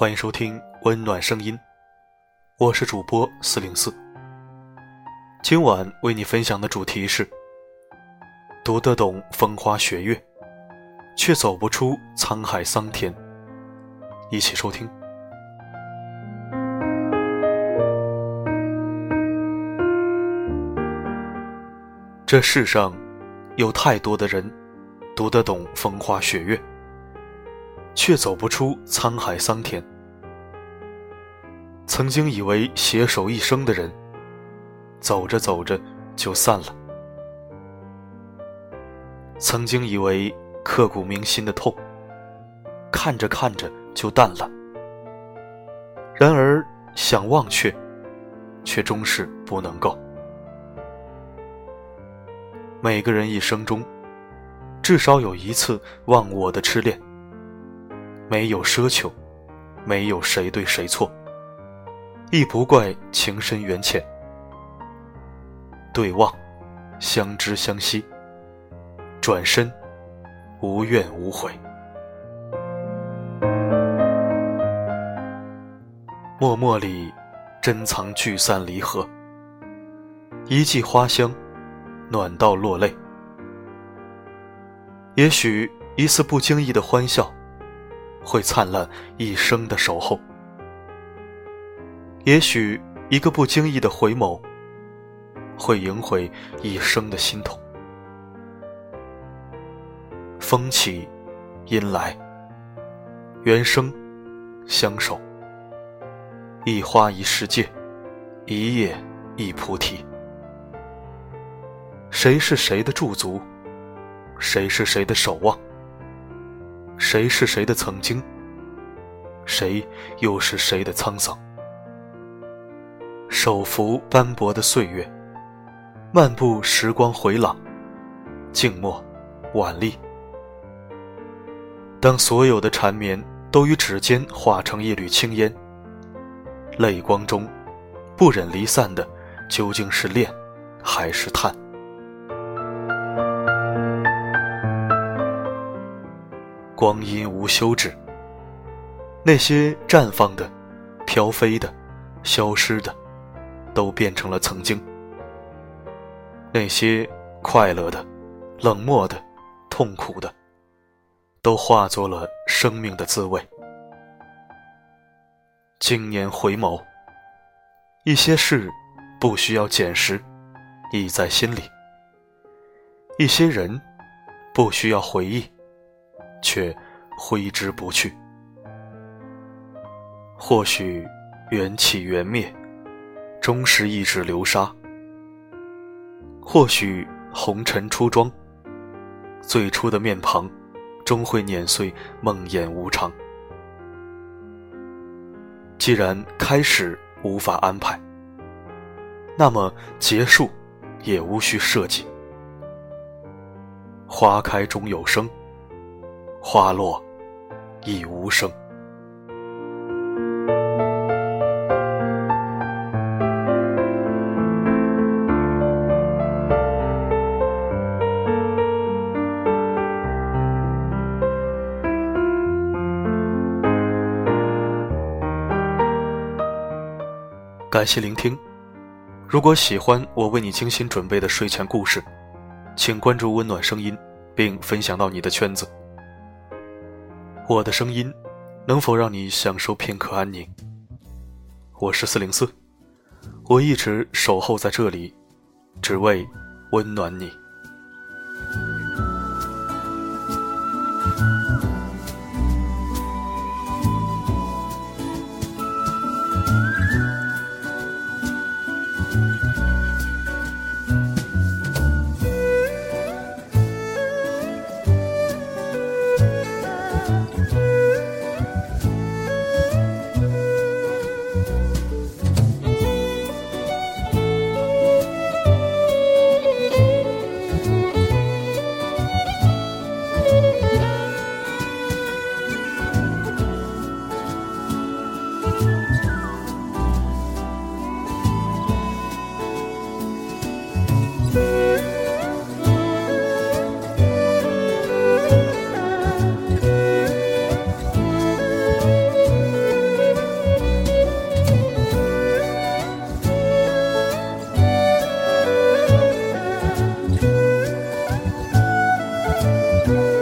欢迎收听温暖声音，我是主播四零四。今晚为你分享的主题是：读得懂风花雪月，却走不出沧海桑田。一起收听。这世上有太多的人读得懂风花雪月，却走不出沧海桑田。曾经以为携手一生的人，走着走着就散了；曾经以为刻骨铭心的痛，看着看着就淡了。然而想忘却，却终是不能够。每个人一生中，至少有一次忘我的痴恋。没有奢求，没有谁对谁错，亦不怪情深缘浅。对望，相知相惜，转身，无怨无悔。默默里，珍藏聚散离合，一季花香。暖到落泪。也许一次不经意的欢笑，会灿烂一生的守候；也许一个不经意的回眸，会赢回一生的心痛。风起，阴来，缘生，相守，一花一世界，一叶一菩提。谁是谁的驻足？谁是谁的守望？谁是谁的曾经？谁又是谁的沧桑？手扶斑驳的岁月，漫步时光回廊，静默，婉丽。当所有的缠绵都于指尖化成一缕青烟，泪光中，不忍离散的，究竟是恋，还是叹？光阴无休止，那些绽放的、飘飞的、消失的，都变成了曾经；那些快乐的、冷漠的、痛苦的，都化作了生命的滋味。今年回眸，一些事不需要捡拾，已在心里；一些人不需要回忆。却挥之不去。或许缘起缘灭，终是一指流沙；或许红尘出妆，最初的面庞，终会碾碎梦魇无常。既然开始无法安排，那么结束也无需设计。花开终有生。花落，亦无声。感谢聆听。如果喜欢我为你精心准备的睡前故事，请关注“温暖声音”，并分享到你的圈子。我的声音，能否让你享受片刻安宁？我是四零四，我一直守候在这里，只为温暖你。了。